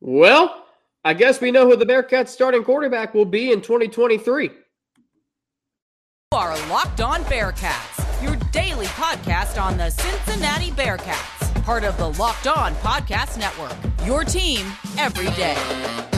Well, I guess we know who the Bearcats starting quarterback will be in 2023. You are Locked On Bearcats, your daily podcast on the Cincinnati Bearcats, part of the Locked On Podcast Network. Your team every day.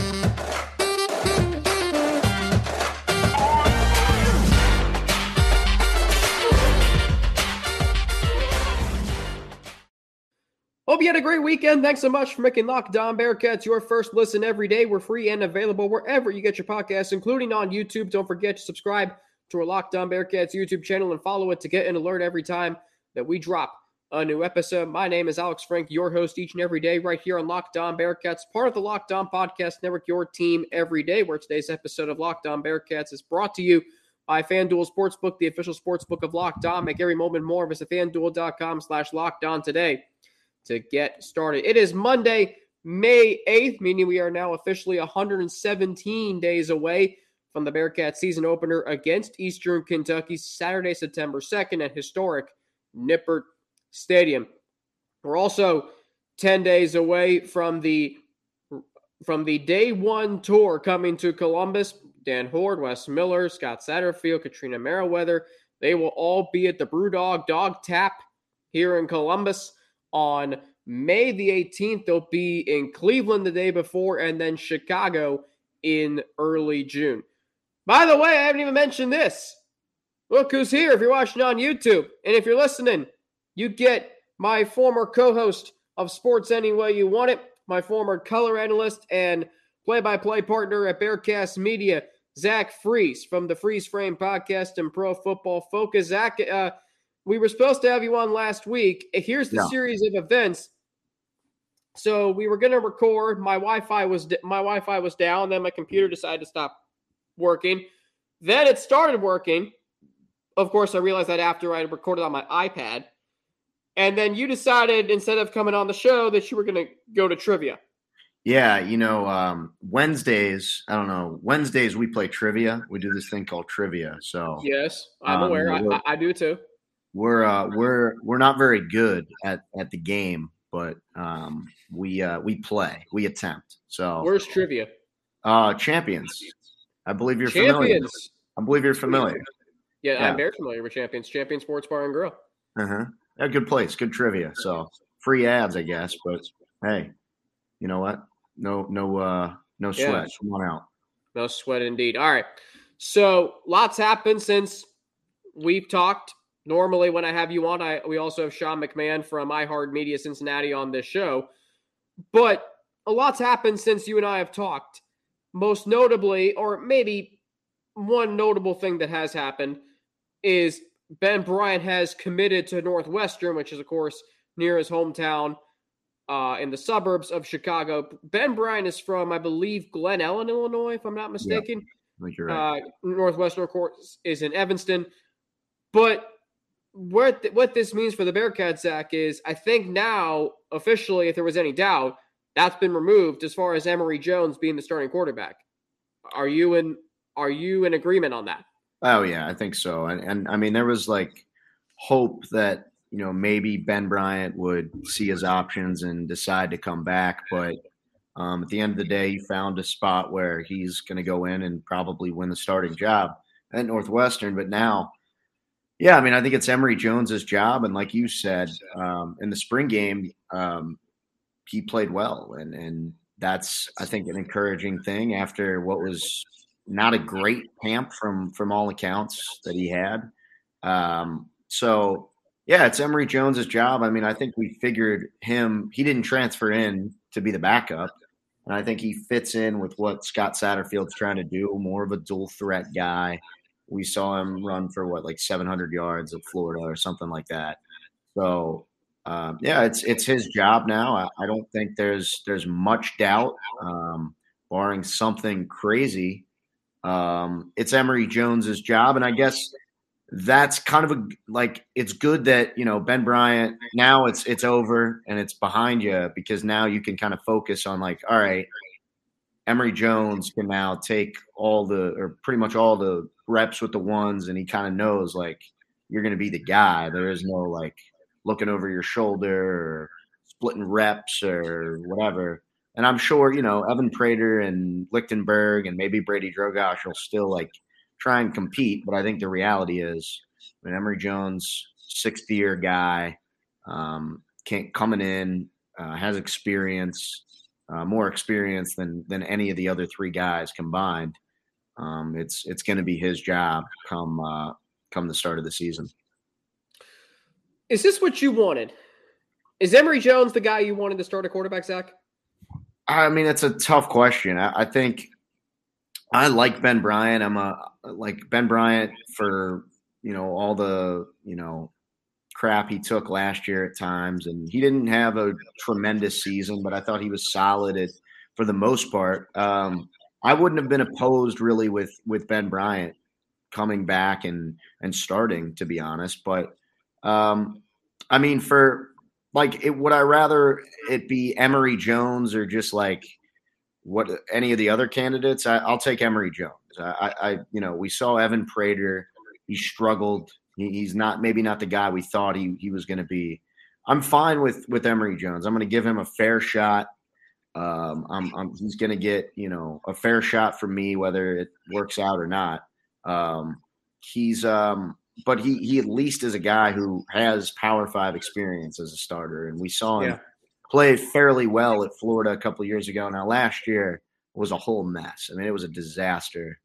Hope you had a great weekend. Thanks so much for making Locked On Bearcats your first listen every day. We're free and available wherever you get your podcasts, including on YouTube. Don't forget to subscribe to our Locked On Bearcats YouTube channel and follow it to get an alert every time that we drop a new episode. My name is Alex Frank, your host each and every day, right here on Locked On Bearcats, part of the Locked On Podcast Network, your team every day. Where today's episode of Locked On Bearcats is brought to you by FanDuel Sportsbook, the official sportsbook of Locked On. Make every moment more. Visit fanduel.com slash locked on today to get started. It is Monday, May 8th, meaning we are now officially 117 days away from the Bearcat season opener against Eastern Kentucky, Saturday, September 2nd at historic Nippert Stadium. We're also 10 days away from the from the day one tour coming to Columbus. Dan Hoard, Wes Miller, Scott Satterfield, Katrina Merriweather, they will all be at the Brewdog Dog Tap here in Columbus on May the 18th. They'll be in Cleveland the day before and then Chicago in early June. By the way, I haven't even mentioned this. Look who's here if you're watching on YouTube. And if you're listening, you get my former co host of Sports Any Way You Want It, my former color analyst and play by play partner at Bearcast Media, Zach Fries from the Fries Frame podcast and Pro Football Focus. Zach, uh, we were supposed to have you on last week. Here's the no. series of events. So we were going to record. My Wi-Fi was my Wi-Fi was down. Then my computer decided to stop working. Then it started working. Of course, I realized that after I had recorded on my iPad. And then you decided instead of coming on the show that you were going to go to trivia. Yeah, you know, um, Wednesdays, I don't know, Wednesdays we play trivia. We do this thing called trivia. So, yes, I'm um, aware. I, I, do too we're uh, we're we're not very good at at the game, but um, we uh, we play, we attempt. So where's trivia? Uh, champions. I believe you're champions. familiar. I believe you're familiar. Yeah, yeah, I'm very familiar with Champions. Champion Sports Bar and Grill. Uh huh. A good place, good trivia. So free ads, I guess. But hey, you know what? No, no, uh, no sweat. Yeah. Come on out. No sweat, indeed. All right. So lots happened since we've talked Normally, when I have you on, I we also have Sean McMahon from iHeartMedia Cincinnati on this show. But a lot's happened since you and I have talked. Most notably, or maybe one notable thing that has happened is Ben Bryant has committed to Northwestern, which is, of course, near his hometown uh, in the suburbs of Chicago. Ben Bryant is from, I believe, Glen Ellyn, Illinois, if I'm not mistaken. Yeah, right. uh, Northwestern, of course, is in Evanston. But what what this means for the Bearcats, Zach, is I think now officially, if there was any doubt, that's been removed as far as Emory Jones being the starting quarterback. Are you in Are you in agreement on that? Oh yeah, I think so. And and I mean, there was like hope that you know maybe Ben Bryant would see his options and decide to come back, but um, at the end of the day, he found a spot where he's going to go in and probably win the starting job at Northwestern. But now yeah, I mean, I think it's Emory Jones's job, and like you said, um, in the spring game, um, he played well, and and that's I think an encouraging thing after what was not a great camp from from all accounts that he had. Um, so yeah, it's Emory Jones's job. I mean, I think we figured him. He didn't transfer in to be the backup, and I think he fits in with what Scott Satterfield's trying to do. More of a dual threat guy we saw him run for what like 700 yards at Florida or something like that. So um, yeah, it's it's his job now. I, I, don't think there's there's much doubt, um, barring something crazy. Um, it's Emory Jones's job, and I guess that's kind of a like it's good that you know Ben Bryant now it's it's over and it's behind you because now you can kind of focus on like all right Emory Jones can now take all the or pretty much all the reps with the ones, and he kind of knows like you're going to be the guy. There is no like looking over your shoulder or splitting reps or whatever. and I'm sure you know Evan Prater and Lichtenberg and maybe Brady Drogosh will still like try and compete. But I think the reality is, I mean, Emory Jones, sixth year guy, um, can't coming in, uh, has experience, uh, more experience than than any of the other three guys combined. Um, it's it's going to be his job come uh, come the start of the season. Is this what you wanted? Is Emory Jones the guy you wanted to start a quarterback, Zach? I mean, it's a tough question. I, I think I like Ben Bryant. I'm a like Ben Bryant for you know all the you know crap he took last year at times, and he didn't have a tremendous season, but I thought he was solid at, for the most part. Um, I wouldn't have been opposed really with with Ben Bryant coming back and and starting, to be honest. But um, I mean, for like, it, would I rather it be Emory Jones or just like what any of the other candidates? I, will take Emory Jones. I, I, you know, we saw Evan Prater. He struggled he's not maybe not the guy we thought he he was going to be. I'm fine with with Emory Jones. I'm going to give him a fair shot. Um, I'm, I'm he's going to get you know a fair shot from me whether it works out or not. Um, he's um, but he he at least is a guy who has Power Five experience as a starter, and we saw him yeah. play fairly well at Florida a couple years ago. Now last year was a whole mess. I mean, it was a disaster.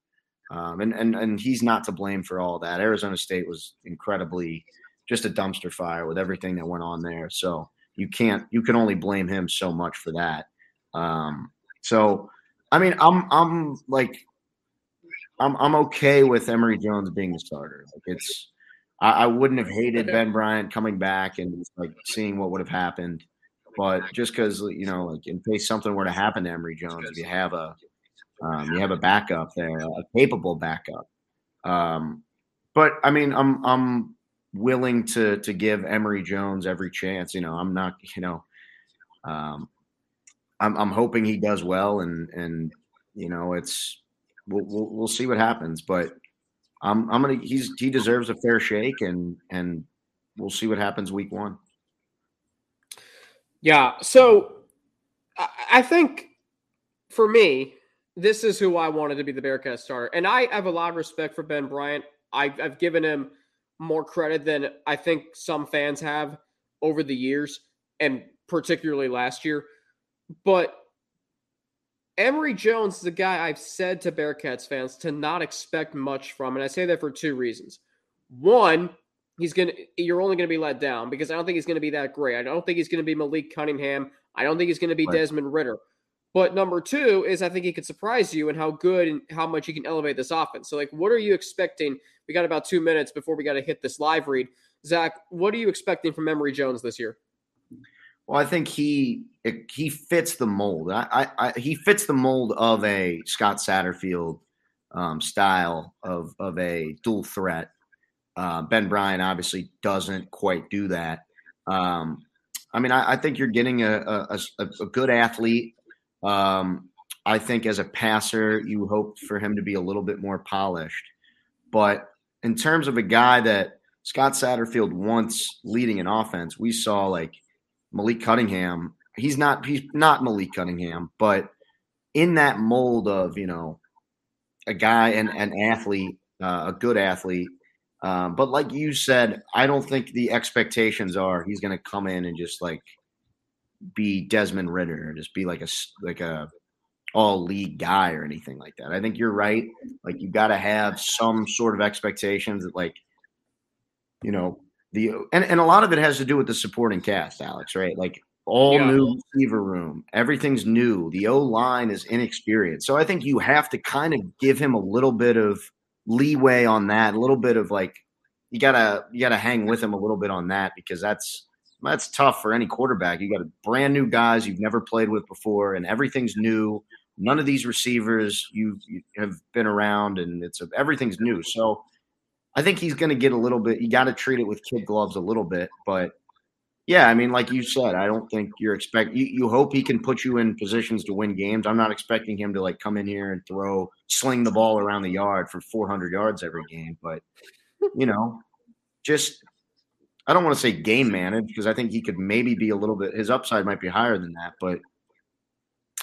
Um, and, and, and he's not to blame for all that. Arizona State was incredibly just a dumpster fire with everything that went on there. So you can't, you can only blame him so much for that. Um, so, I mean, I'm, I'm like, I'm, I'm okay with Emory Jones being the starter. Like it's, I, I wouldn't have hated Ben Bryant coming back and like seeing what would have happened. But just because, you know, like in case something were to happen to Emory Jones, if you have a, um, you have a backup there, a capable backup. Um, but I mean, I'm I'm willing to to give Emory Jones every chance. You know, I'm not. You know, um, I'm I'm hoping he does well, and and you know, it's we'll we'll, we'll see what happens. But I'm I'm gonna he's he deserves a fair shake, and and we'll see what happens week one. Yeah. So I think for me, this is who I wanted to be the Bearcat starter. And I have a lot of respect for Ben Bryant. I've, I've given him more credit than I think some fans have over the years, and particularly last year. But Emory Jones is a guy I've said to Bearcats fans to not expect much from, and I say that for two reasons. One, he's gonna you're only gonna be let down because I don't think he's gonna be that great. I don't think he's gonna be Malik Cunningham. I don't think he's gonna be right. Desmond Ridder. But number two is I think he could surprise you and how good and how much he can elevate this offense. So, like, what are you expecting? We got about two minutes before we got to hit this live read. Zach, what are you expecting from Emory Jones this year? Well, I think he he fits the mold. I, I, I he fits the mold of a Scott Satterfield um, style of of a dual threat. Uh, ben Bryant obviously doesn't quite do that. Um, I mean, I, I, think you're getting a, a, a, good athlete um, I think as a passer, you hope for him to be a little bit more polished. But in terms of a guy that Scott Satterfield wants leading an offense, we saw like Malik Cunningham. He's not he's not Malik Cunningham, but in that mold of you know a guy and an athlete, uh, a good athlete. Um, but like you said, I don't think the expectations are he's going to come in and just like be Desmond Ridder, just be like a like a all league guy or anything like that. I think you're right. Like you got to have some sort of expectations that like you know the and and a lot of it has to do with the supporting cast, Alex. Right? Like all yeah. new receiver room, everything's new. The O line is inexperienced, so I think you have to kind of give him a little bit of leeway on that, a little bit of like you gotta you gotta hang with him a little bit on that because that's that's tough for any quarterback. You got a brand new guys you've never played with before, and everything's new. None of these receivers you, you have been around, and it's a, everything's new. So I think he's going to get a little bit. You got to treat it with kid gloves a little bit, but yeah, I mean, like you said, I don't think you're expect. You, you hope he can put you in positions to win games. I'm not expecting him to like come in here and throw, sling the ball around the yard for 400 yards every game, but you know, just I don't want to say game manage because I think he could maybe be a little bit his upside might be higher than that, but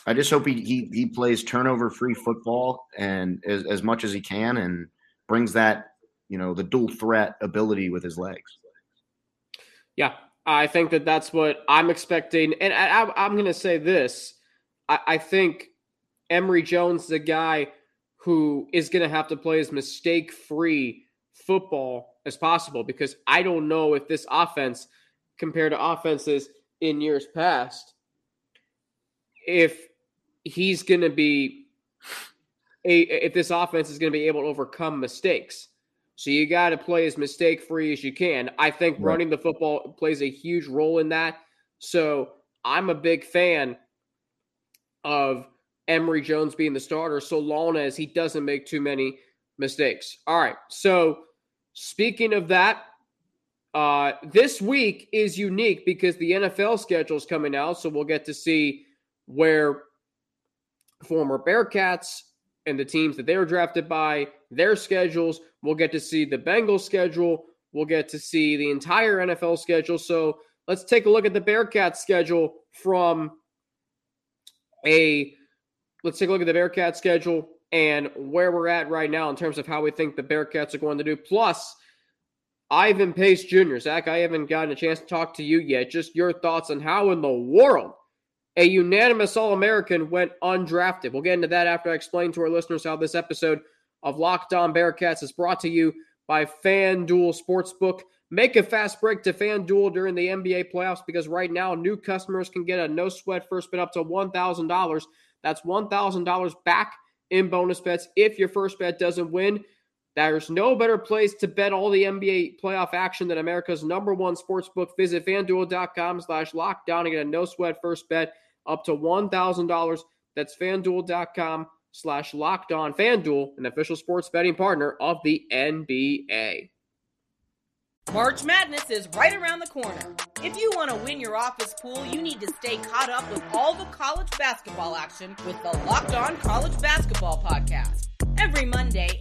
I just hope he he, he plays turnover free football and as, as much as he can and brings that you know the dual threat ability with his legs. Yeah, I think that that's what I'm expecting, and I, am going to say this: I, I think Emory Jones the guy who is going to have to play as mistake free football as possible because I don't know if this offense, compared to offenses in years past, if he's going to be a if this offense is going to be able to overcome mistakes. So you got to play as mistake free as you can. I think right. running the football plays a huge role in that. So I'm a big fan of Emory Jones being the starter so long as he doesn't make too many mistakes. All right. So speaking of that, uh, this week is unique because the NFL schedule is coming out. So we'll get to see where former Bearcats and the teams that they were drafted by, their schedules. We'll get to see the Bengals schedule. We'll get to see the entire NFL schedule. So let's take a look at the Bearcats schedule from a let's take a look at the Bearcats schedule and where we're at right now in terms of how we think the Bearcats are going to do. Plus, Ivan Pace Jr. Zach, I haven't gotten a chance to talk to you yet. Just your thoughts on how in the world a unanimous All American went undrafted. We'll get into that after I explain to our listeners how this episode of Locked On Bearcats is brought to you by FanDuel Sportsbook. Make a fast break to FanDuel during the NBA playoffs because right now new customers can get a no sweat first bet up to $1,000. That's $1,000 back in bonus bets if your first bet doesn't win. There's no better place to bet all the NBA playoff action than America's number one sports book. Visit fanduel.com slash lockdown and get a no sweat first bet up to $1,000. That's fanduel.com slash locked on. Fanduel, an official sports betting partner of the NBA. March Madness is right around the corner. If you want to win your office pool, you need to stay caught up with all the college basketball action with the Locked On College Basketball Podcast. Every Monday,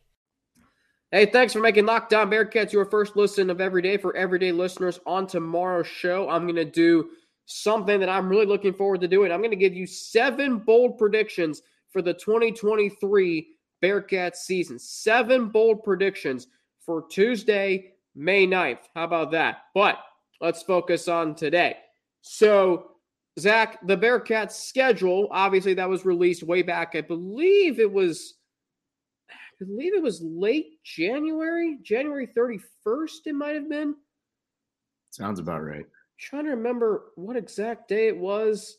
Hey, thanks for making Locked On Bearcats your first listen of every day. For everyday listeners on tomorrow's show, I'm going to do something that I'm really looking forward to doing. I'm going to give you seven bold predictions for the 2023 Bearcats season. Seven bold predictions for Tuesday, May 9th. How about that? But let's focus on today. So, Zach, the Bearcats schedule, obviously, that was released way back. I believe it was. I believe it was late January, January 31st, it might have been. Sounds about right. I'm trying to remember what exact day it was.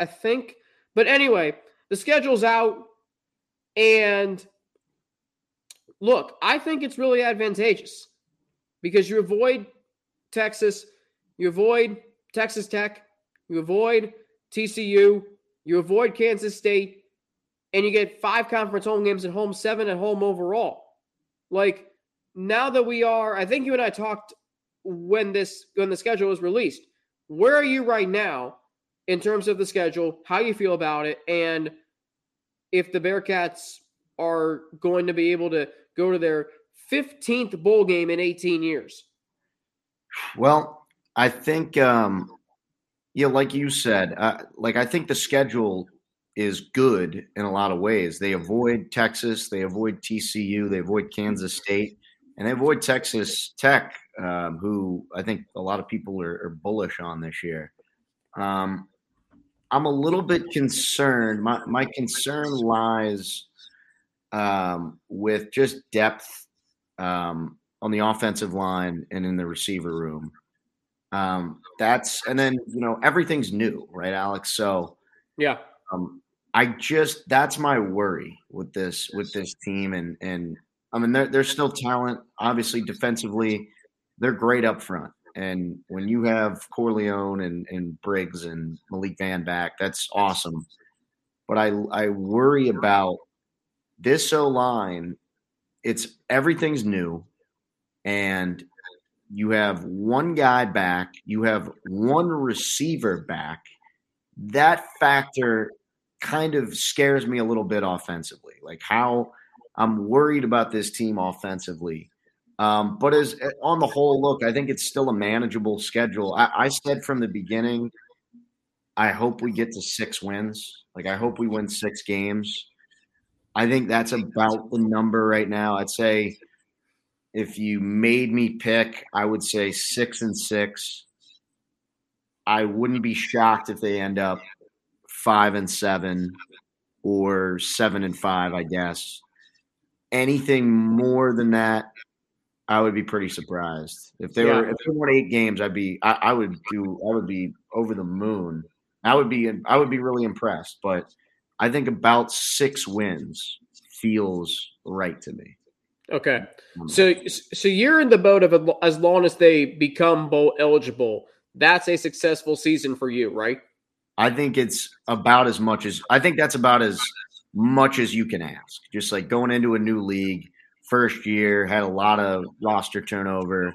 I think. But anyway, the schedule's out. And look, I think it's really advantageous because you avoid Texas, you avoid Texas Tech, you avoid TCU, you avoid Kansas State, and you get five conference home games at home, seven at home overall. Like now that we are, I think you and I talked when this when the schedule was released. Where are you right now in terms of the schedule? How you feel about it, and if the Bearcats are going to be able to go to their 15th bowl game in 18 years? Well, I think, um, yeah, like you said, uh, like I think the schedule is good in a lot of ways. They avoid Texas, they avoid TCU, they avoid Kansas State, and they avoid Texas Tech, um, who I think a lot of people are, are bullish on this year. Um, I'm a little bit concerned. My my concern lies um, with just depth um, on the offensive line and in the receiver room. Um, that's and then you know everything's new, right, Alex? So yeah, um, I just that's my worry with this with this team, and and I mean they're, they're still talent. Obviously, defensively, they're great up front. And when you have Corleone and, and Briggs and Malik Vann back, that's awesome. But I I worry about this O line it's everything's new, and you have one guy back, you have one receiver back. That factor kind of scares me a little bit offensively. Like how I'm worried about this team offensively. Um, but as eh, on the whole, look, I think it's still a manageable schedule. I, I said from the beginning, I hope we get to six wins. Like I hope we win six games. I think that's about the number right now. I'd say if you made me pick, I would say six and six. I wouldn't be shocked if they end up five and seven or seven and five, I guess. Anything more than that, I would be pretty surprised. If they yeah. were if they won eight games, I'd be I, I, would do I would be over the moon. I would be I would be really impressed. But I think about six wins feels right to me. Okay, um, so so you're in the boat of as long as they become bowl eligible, that's a successful season for you, right? I think it's about as much as I think that's about as much as you can ask. Just like going into a new league, first year had a lot of roster turnover.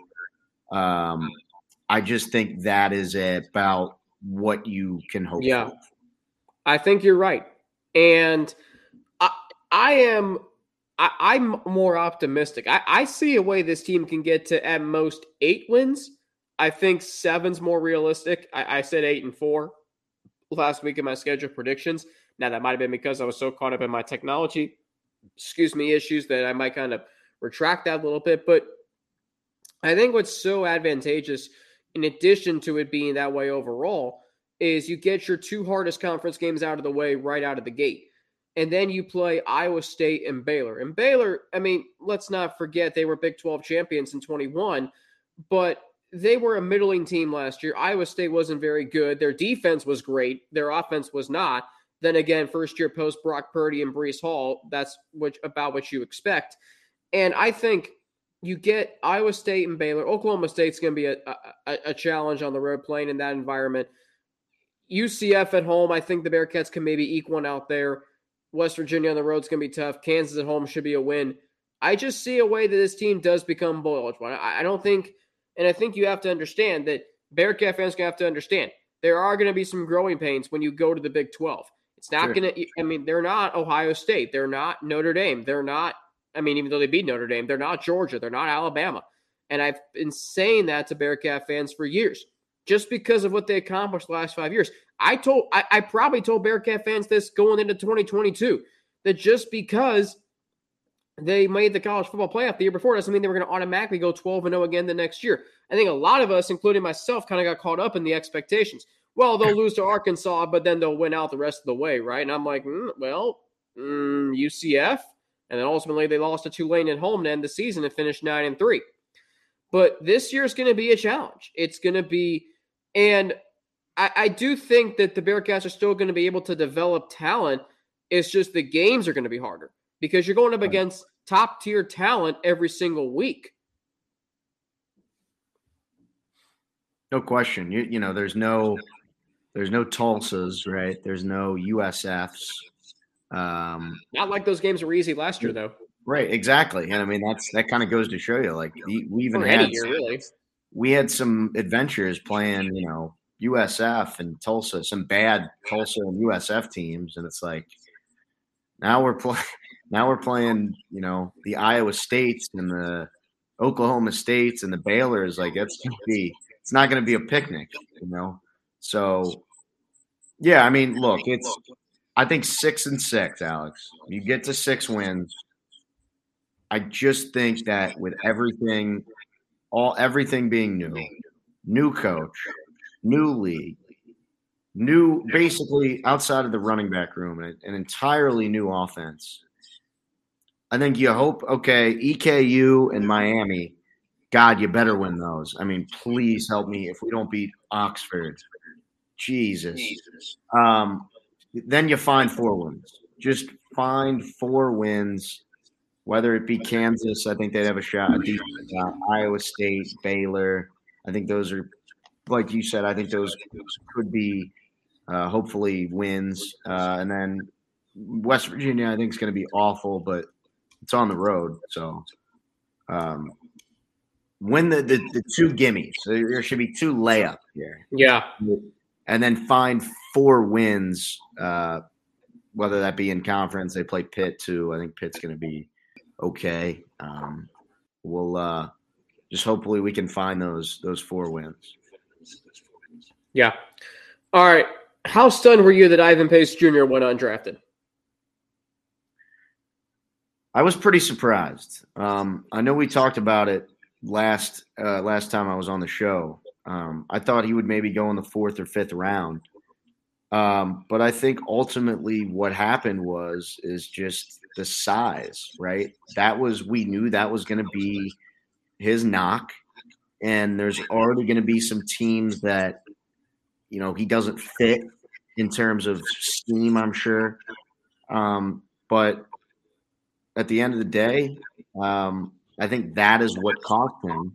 Um, I just think that is about what you can hope. Yeah, for. I think you're right, and I I am I, am more optimistic. I, I see a way this team can get to at most eight wins. I think seven's more realistic. I, I said eight and four last week in my schedule predictions. Now that might have been because I was so caught up in my technology, excuse me, issues that I might kind of retract that a little bit. But I think what's so advantageous, in addition to it being that way overall, is you get your two hardest conference games out of the way right out of the gate and then you play Iowa State and Baylor. And Baylor, I mean, let's not forget they were Big 12 champions in 21, but they were a middling team last year. Iowa State wasn't very good. Their defense was great, their offense was not. Then again, first year post Brock Purdy and Breece Hall, that's what about what you expect. And I think you get Iowa State and Baylor. Oklahoma State's going to be a, a, a challenge on the road playing in that environment. UCF at home, I think the Bearcats can maybe eke one out there. West Virginia on the road is going to be tough. Kansas at home should be a win. I just see a way that this team does become bowl boiled. I don't think, and I think you have to understand that Bearcat fans to have to understand there are going to be some growing pains when you go to the Big 12. It's not sure. going to, I mean, they're not Ohio State. They're not Notre Dame. They're not, I mean, even though they beat Notre Dame, they're not Georgia. They're not Alabama. And I've been saying that to Bearcat fans for years just because of what they accomplished the last five years. I told I, I probably told Bearcat fans this going into 2022 that just because they made the college football playoff the year before doesn't mean they were going to automatically go 12 and 0 again the next year. I think a lot of us, including myself, kind of got caught up in the expectations. Well, they'll lose to Arkansas, but then they'll win out the rest of the way, right? And I'm like, mm, well, mm, UCF, and then ultimately they lost to Tulane at home to end the season and finished nine and three. But this year is going to be a challenge. It's going to be, and I, I do think that the Bearcats are still going to be able to develop talent. It's just the games are going to be harder because you're going up against top tier talent every single week. No question. You you know, there's no there's no Tulsas, right? There's no USFs. Um, Not like those games were easy last year, though. Right, exactly. And I mean, that's that kind of goes to show you, like we even had year, really. we had some adventures playing, you know, USF and Tulsa, some bad Tulsa and USF teams, and it's like now we're playing. Now we're playing, you know, the Iowa States and the Oklahoma States and the Baylor's. Like it's gonna be, it's not to be a picnic, you know. So, yeah, I mean, look, it's. I think six and six, Alex. You get to six wins. I just think that with everything, all everything being new, new coach, new league, new basically outside of the running back room, an, an entirely new offense. I think you hope, okay, EKU and Miami, God, you better win those. I mean, please help me if we don't beat Oxford. Jesus. Um, then you find four wins. Just find four wins, whether it be Kansas, I think they'd have a shot. Uh, Iowa State, Baylor. I think those are like you said, I think those could be uh, hopefully wins. Uh, and then West Virginia, I think is going to be awful, but it's on the road. So um, win the, the the two gimmies. So there should be two layup here. Yeah, and then find four wins. Uh, whether that be in conference, they play Pitt too. I think Pitt's going to be okay. Um, we'll uh, just hopefully we can find those those four wins. Yeah. All right. How stunned were you that Ivan Pace Jr. went undrafted? I was pretty surprised. Um, I know we talked about it last uh, last time I was on the show. Um, I thought he would maybe go in the fourth or fifth round, um, but I think ultimately what happened was is just the size, right? That was we knew that was going to be his knock, and there's already going to be some teams that you know he doesn't fit in terms of scheme. I'm sure, um, but at the end of the day, um, I think that is what cost him.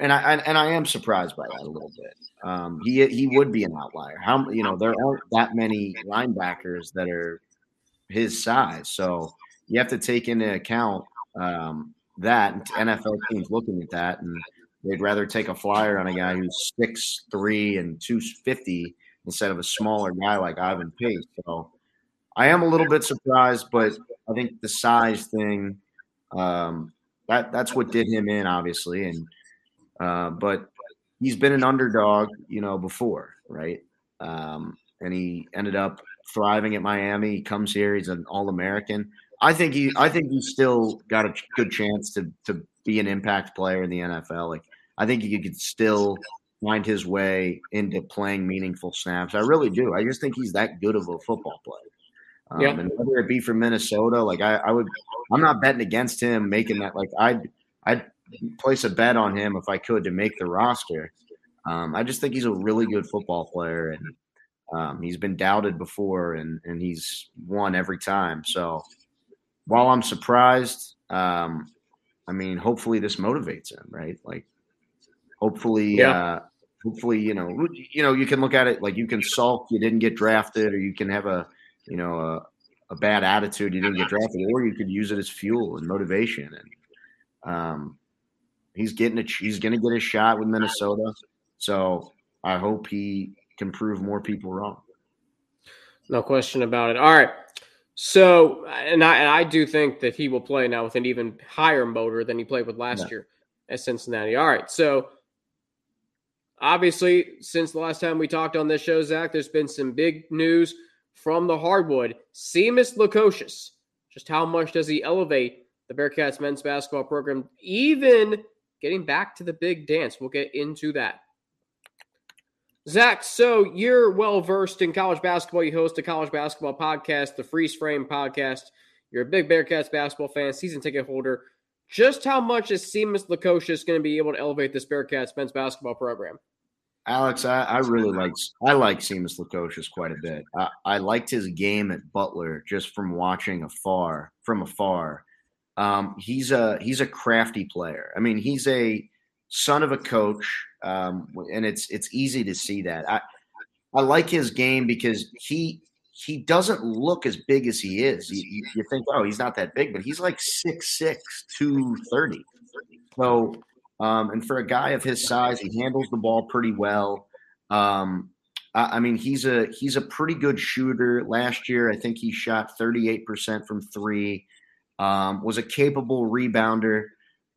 And I, and I am surprised by that a little bit. Um, he he would be an outlier. How you know there aren't that many linebackers that are his size, so you have to take into account um, that NFL teams looking at that, and they'd rather take a flyer on a guy who's six three and two fifty instead of a smaller guy like Ivan Pace. So I am a little bit surprised, but I think the size thing um, that that's what did him in, obviously, and uh, but he's been an underdog, you know, before, right? Um, and he ended up thriving at Miami. He comes here, he's an All American. I think he, I think he's still got a good chance to to be an impact player in the NFL. Like I think he could still find his way into playing meaningful snaps. I really do. I just think he's that good of a football player. Um, yeah. And whether it be from Minnesota, like I, I would, I'm not betting against him making that. Like I'd, I'd place a bet on him if I could to make the roster. Um, I just think he's a really good football player, and um, he's been doubted before, and and he's won every time. So while I'm surprised, um, I mean, hopefully this motivates him, right? Like, hopefully, yeah. uh, hopefully, you know, you know, you can look at it like you can sulk, you didn't get drafted, or you can have a you know, a, a bad attitude, you didn't get drafted, or you could use it as fuel and motivation. And um, he's getting a he's going to get a shot with Minnesota. So I hope he can prove more people wrong. No question about it. All right. So, and I, and I do think that he will play now with an even higher motor than he played with last yeah. year at Cincinnati. All right. So, obviously, since the last time we talked on this show, Zach, there's been some big news from the hardwood, Simas Lukosius. Just how much does he elevate the Bearcats men's basketball program, even getting back to the big dance? We'll get into that. Zach, so you're well versed in college basketball. You host a college basketball podcast, the Fries Frame podcast. You're a big Bearcats basketball fan, season ticket holder. Just how much is Simas Lukosius going to be able to elevate this Bearcats men's basketball program? Alex, I, I really like I like Simas Lukosius quite a bit. I, I, liked his game at Butler just from watching afar from afar. Um, he's a he's a crafty player. I mean, he's a son of a coach, um, and it's it's easy to see that. I I like his game because he he doesn't look as big as he is. You, you, you think, oh, he's not that big, but he's like 6'6", 230. So um, and for a guy of his size, he handles the ball pretty well. Um, I, I, mean, he's a he's a pretty good shooter. Last year, I think he shot 38% from three. Um, was a capable rebounder.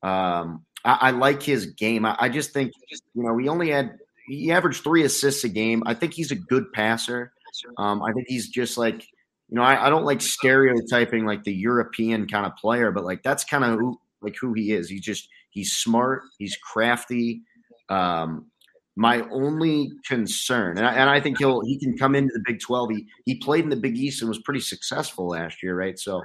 Um, I, I, like his game. I, I just think you know he only had he averaged three assists a game. I think he's a good passer. Um, I think he's just like you know I, I don't like stereotyping like the European kind of player, but like that's kind of who like who he is. He's just He's smart. He's crafty. Um, my only concern, and I, and I, think he'll he can come into the Big Twelve. He he played in the Big East and was pretty successful last year, right? So,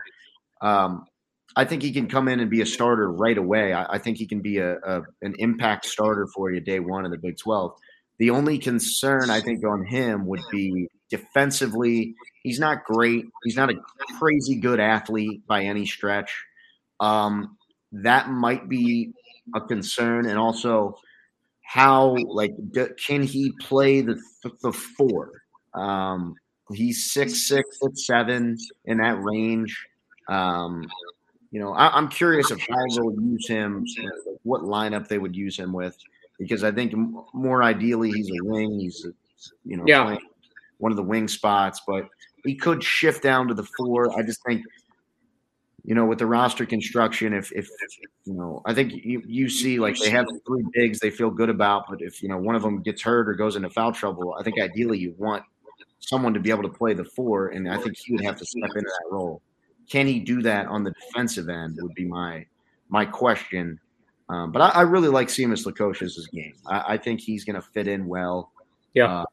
um, I think he can come in and be a starter right away. I, I think he can be a, a, an impact starter for you day one in the Big Twelve. The only concern I think on him would be defensively. He's not great. He's not a crazy good athlete by any stretch. Um, that might be a concern, and also how like can he play the the four? Um, he's six six foot seven in that range. Um, you know, I, am curious if how they'll use him, what lineup they would use him with, because I think more ideally he's a wing. He's, a, you know, yeah. one of the wing spots, but he could shift down to the four. I just think you know, with the roster construction, if if you know, I think you, you see like they have three bigs they feel good about, but if you know one of them gets hurt or goes into foul trouble, I think ideally you want someone to be able to play the four, and I think he would have to step into that role. Can he do that on the defensive end? Would be my my question. Um, but I, I, really like Simas Lukosius' game. I, I, think he's going to fit in well. Yeah, uh,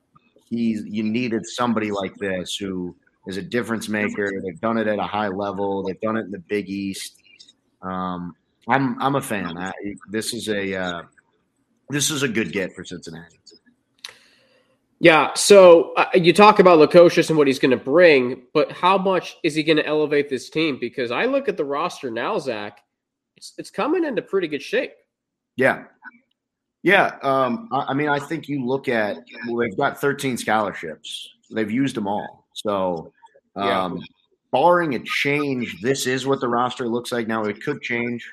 he's you needed somebody like this who is a difference maker. They've done it at a high level. They've done it in the Big East. Um, I'm I'm a fan. I, this is a uh, this is a good get for Cincinnati. Yeah. So uh, you talk about Lukosius and what he's going to bring, but how much is he going to elevate this team? Because I look at the roster now, Zach. It's it's coming into pretty good shape. Yeah. Yeah. Um, I, I mean, I think you look at well, they've got 13 scholarships. They've used them all. So, um, yeah. barring a change, this is what the roster looks like now. It could change.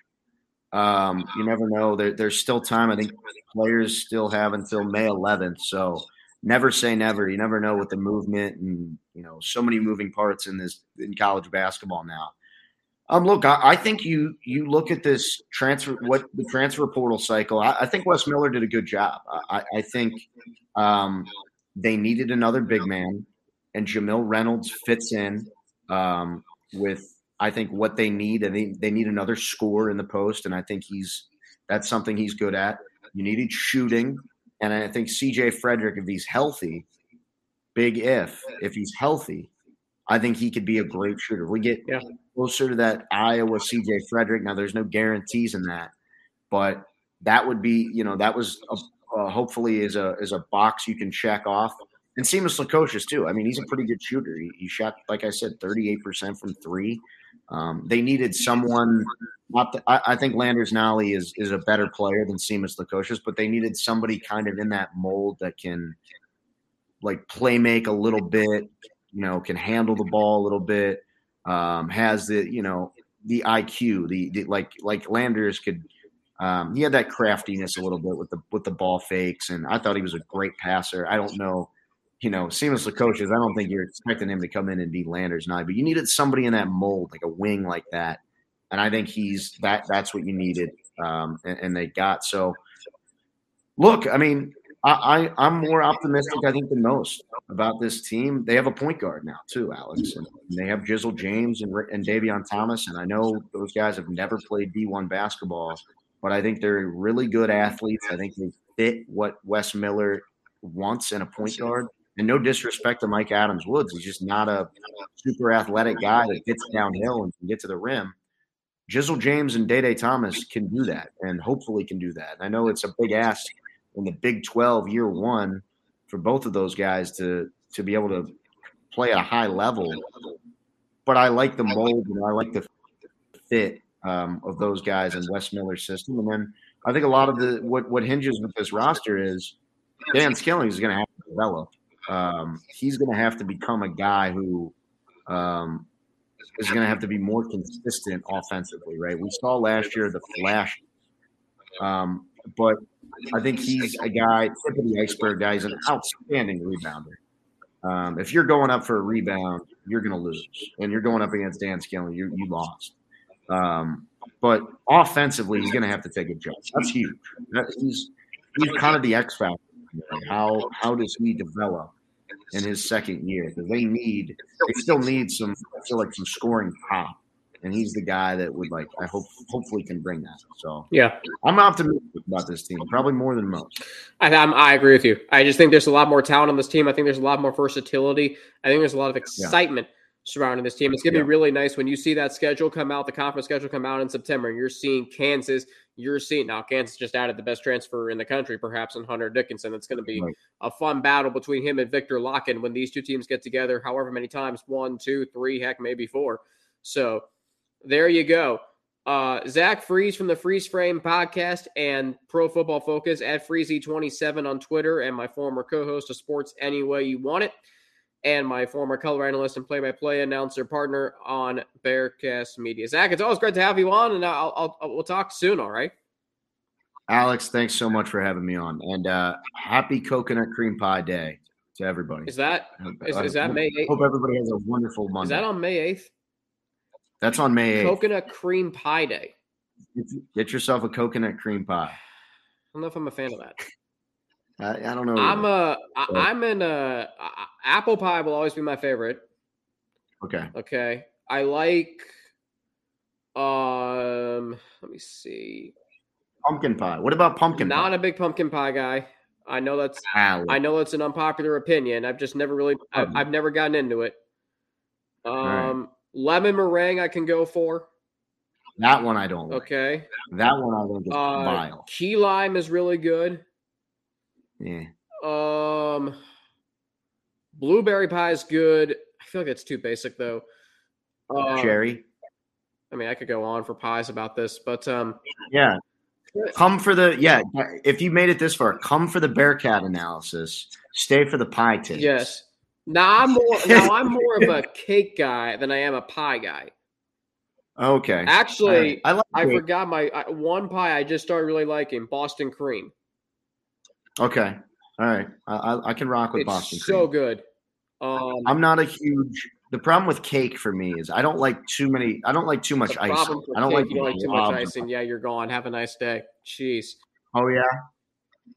Um, you never know. There, there's still time. I think players still have until May 11th. So, never say never. You never know with the movement and you know so many moving parts in this in college basketball now. Um, look, I, I think you you look at this transfer what the transfer portal cycle. I, I think Wes Miller did a good job. I, I think um, they needed another big man and Jamille Reynolds fits in um, with I think what they need, and they, they need another score in the post, and I think he's that's something he's good at. You needed shooting, and I think CJ Frederick, if he's healthy, big if if he's healthy, I think he could be a great shooter. We get yeah. closer to that Iowa CJ Frederick. Now, there's no guarantees in that, but that would be you know that was a, uh, hopefully is a is a box you can check off and Simas Lukosius too. I mean, he's a pretty good shooter. He, he shot, like I said, 38% from three. Um, they needed someone. Not the, I, I, think Landers Nolley is is a better player than Simas Lukosius, but they needed somebody kind of in that mold that can like play make a little bit. You know, can handle the ball a little bit. Um, has the you know the IQ. The, the like like Landers could. Um, he had that craftiness a little bit with the with the ball fakes, and I thought he was a great passer. I don't know you know, Simas Lukosius, I don't think you're expecting him to come in and be Landers Nye, but you needed somebody in that mold, like a wing like that. And I think he's that that's what you needed. Um, and, and, they got so look, I mean, I, I am more optimistic, I think, than most about this team. They have a point guard now, too, Alex. And they have Jizzle James and and Davion Thomas. And I know those guys have never played D1 basketball, but I think they're really good athletes. I think they fit what Wes Miller wants in a point guard. And no disrespect to Mika Adams Woods, he's just not a super athletic guy that gets downhill and can get to the rim. Jizzle James and Day Day Thomas can do that, and hopefully can do that. I know it's a big ask in the Big Twelve year one for both of those guys to to be able to play at a high level. But I like the mold and I like the fit um, of those guys in Wes Miller's system. And then I think a lot of the what what hinges with this roster is Dan Skilling is going to have to develop um, he's going to have to become a guy who um, is going to have to be more consistent offensively, right? We saw last year the flash, um, but I think he's a guy, tip of the iceberg guy. He's an outstanding rebounder. Um, if you're going up for a rebound, you're going to lose, and you're going up against Dan Skilling, you you lost. Um, but offensively, he's going to have to take a jump. That's huge. He's he's kind of the X factor how how does he develop in his second year? Because they need they still need some I feel like some scoring pop. And he's the guy that would like I hope hopefully can bring that. So yeah, I'm optimistic about this team, probably more than most. I I'm, i agree with you. I just think there's a lot more talent on this team. I think there's a lot more versatility. I think there's a lot of excitement. Yeah surrounding this team. It's going to yeah. be really nice when you see that schedule come out, the conference schedule come out in September, and you're seeing Kansas you're seeing now Kansas just added the best transfer in the country, perhaps in Hunter Dickinson. It's going to be right. a fun battle between him and Viktor Lakhin when these two teams get together, however many times one, two, three, heck, maybe four. So there you go. Uh, Zach Fries from the Fries Frame podcast and Pro Football Focus at Freezy27 on Twitter, and my former co host of Sports Any Way You Want It. And my former color analyst and play-by-play announcer partner on Bearcast Media. Zach, it's always great to have you on, and I'll, I'll, I'll we'll talk soon. All right. Alex, thanks so much for having me on, and uh, happy coconut cream pie day to everybody. Is that is, is that May 8th? Hope everybody has a wonderful Monday. Is that on May 8th? That's on May 8th. Coconut cream pie day. Get yourself a coconut cream pie. I don't know if I'm a fan of that. I, I don't know. I'm a I- I'm in a a- apple pie will always be my favorite. okay. Okay. I like um let me see. Pumpkin pie. What about pumpkin Not pie? a big pumpkin pie guy. I know that's. I know that's an unpopular opinion. I've just never really I've, Mhm. I've never gotten into it. Um right. lemon meringue I can go for. That one I don't like. Okay. That one I think is Uh vile. key lime is really good. Yeah. Um blueberry pie is good. I feel like it's too basic though. Uh, Cherry. I mean, I could go on for pies about this, but um, Yeah. Come for the yeah. If you made it this far, come for the Bearcat analysis. Stay for the pie taste. yes. Now I'm more now I'm more of a cake guy than I am a pie guy. Okay. Actually, All right. I I like. it. forgot my I, one pie I just started really liking Boston cream. Okay. All right. I, I, I can rock with It's Boston so cream. good. Um, I'm not a huge. The problem with cake for me is I don't like too many. I don't like too much ice. I don't like. like too much icing. Yeah, you're gone. Have a nice day. Jeez. Oh yeah.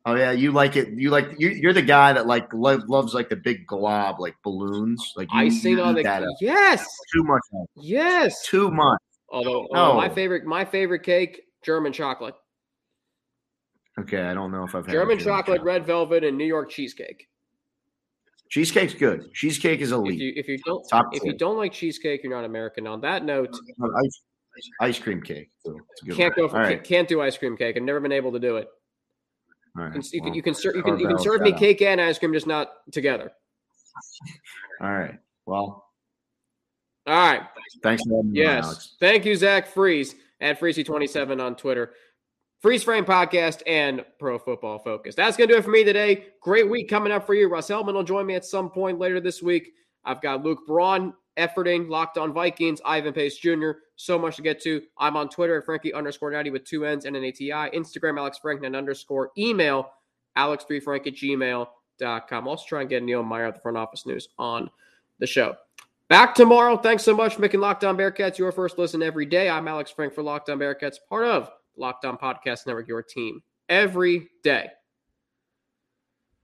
Oh yeah. You like it. You like. You, you're the guy that like lo- loves like the big glob, like balloons, like you, Icing on the that yes, Too much. yes. Too much. Although No. uh, my favorite my favorite cake German chocolate, Okay. I don't know if I've had a German chocolate, red velvet, and New York cheesecake. Cheesecake's good. Cheesecake is If elite. you if you don't Top if you don't like cheesecake, you're not American. On that note, ice, ice cream cake. too. It's a good can't one. go for right. can't do ice cream cake. I've never been able to do it. All right. You can can Well, you can, you can, you can serve me out. cake and ice cream, just not together. All right. Well, All right. thanks for having me, on, Yes. Alex. Thank you, Zach Fries at Freezy27 on Twitter. Fries Frame Podcast and Pro Football Focus. That's going to do it for me today. Great week coming up for you. Russ Hellman will join me at some point later this week. I've got Luke Braun efforting, Locked on Vikings, Ivan Pace Jr. So much to get to. I'm on Twitter at Frankie underscore natty with two N's and an ATI. Instagram, Alex Frankman underscore. Email, alex3frank at gmail.com. Also try and get Neil Meyer at the front office news on the show. Back tomorrow. Thanks so much for making Locked On Bearcats your first listen every day. I'm Alex Frank for Locked On Bearcats, part of Locked On Podcast Network, your team every day.